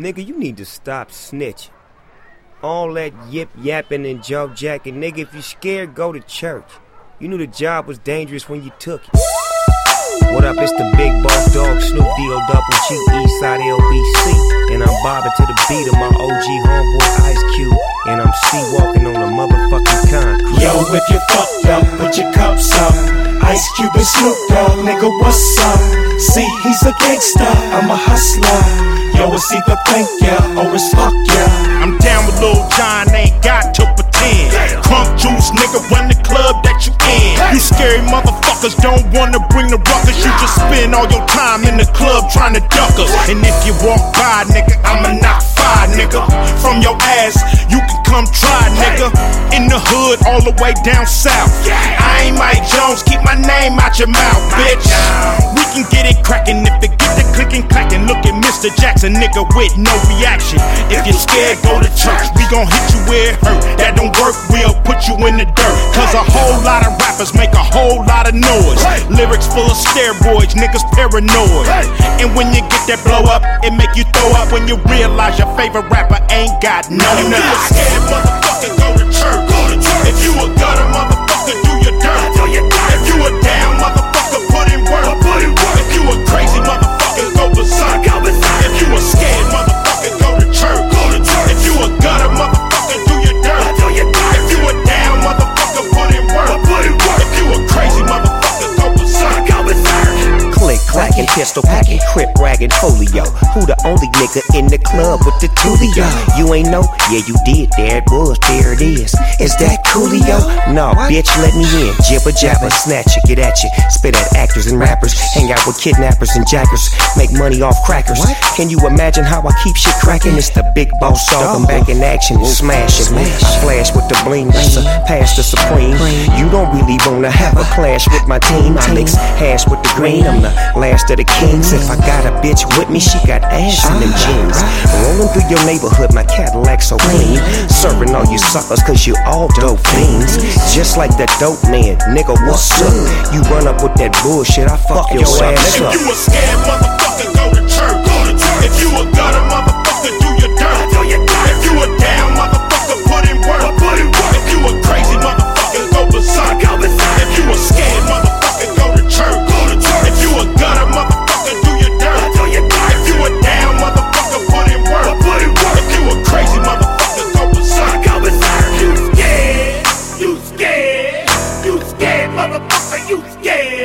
Nigga, you need to stop snitching. All that yip yapping and joke jacking. Nigga, if you scared, go to church. You knew the job was dangerous when you took it. What up, it's the big boss dog, Snoop D-O double G, Eastside LBC. And I'm bobbing to the beat of my OG homeboy Ice Cube. And I'm C-walking on the motherfucking concrete. Yo, if you fucked up, put your cups up. Ice Cube and Snoop Dogg, nigga, what's up? See, he's a gangster, I'm a hustler. Yo, it's either thank ya or it's fuck ya. I'm down with Lil Jon, ain't got to pretend. Crunk juice, nigga, run the club that you in. You scary motherfuckers don't wanna bring the ruckus. You just spend all your time in the club trying to duck us. And if you walk by, nigga, I'ma knock five, nigga. From your ass, you can come try, nigga. In the hood, all the way down south. I ain't keep my name out your mouth, bitch. We can get it crackin' if it get the clickin' clackin'. Look at Mr. Jackson, nigga, with no reaction. If you're scared, go to church. We gon' hit you where it hurt. That don't work, we'll put you in the dirt. Cause a whole lot of rappers make a whole lot of noise. Lyrics full of steroids, niggas paranoid. And when you get that blow up, it make you throw up when you realize your favorite rapper ain't got no nerve. Pistol packing, crip ragging, folio. Who the only nigga in the club with the tulio? You ain't know? Yeah, you did. There it was. There it is. Is that Coolio? No, bitch, let me in. Jibber jabber, snatch it, get at you. Spit at actors and rappers. Hang out with kidnappers and jackers. Make money off crackers. Can you imagine how I keep shit cracking? It's the big boss dog. I'm back in action, smashing. I flash with the bling. That's a pass the supreme. You don't really wanna have a clash with my team. I mix hash with the green. I'm the last of the kings. If I got a bitch with me, she got ass in them jeans. Rolling through your neighborhood, my Cadillac so clean. Serving all you suckers, cause you all dope fiends. Just like that dope man, nigga, what's up? You run up with that bullshit, I fuck your ass up. If you a scared motherfucker, go to church. If you a gutter you scared.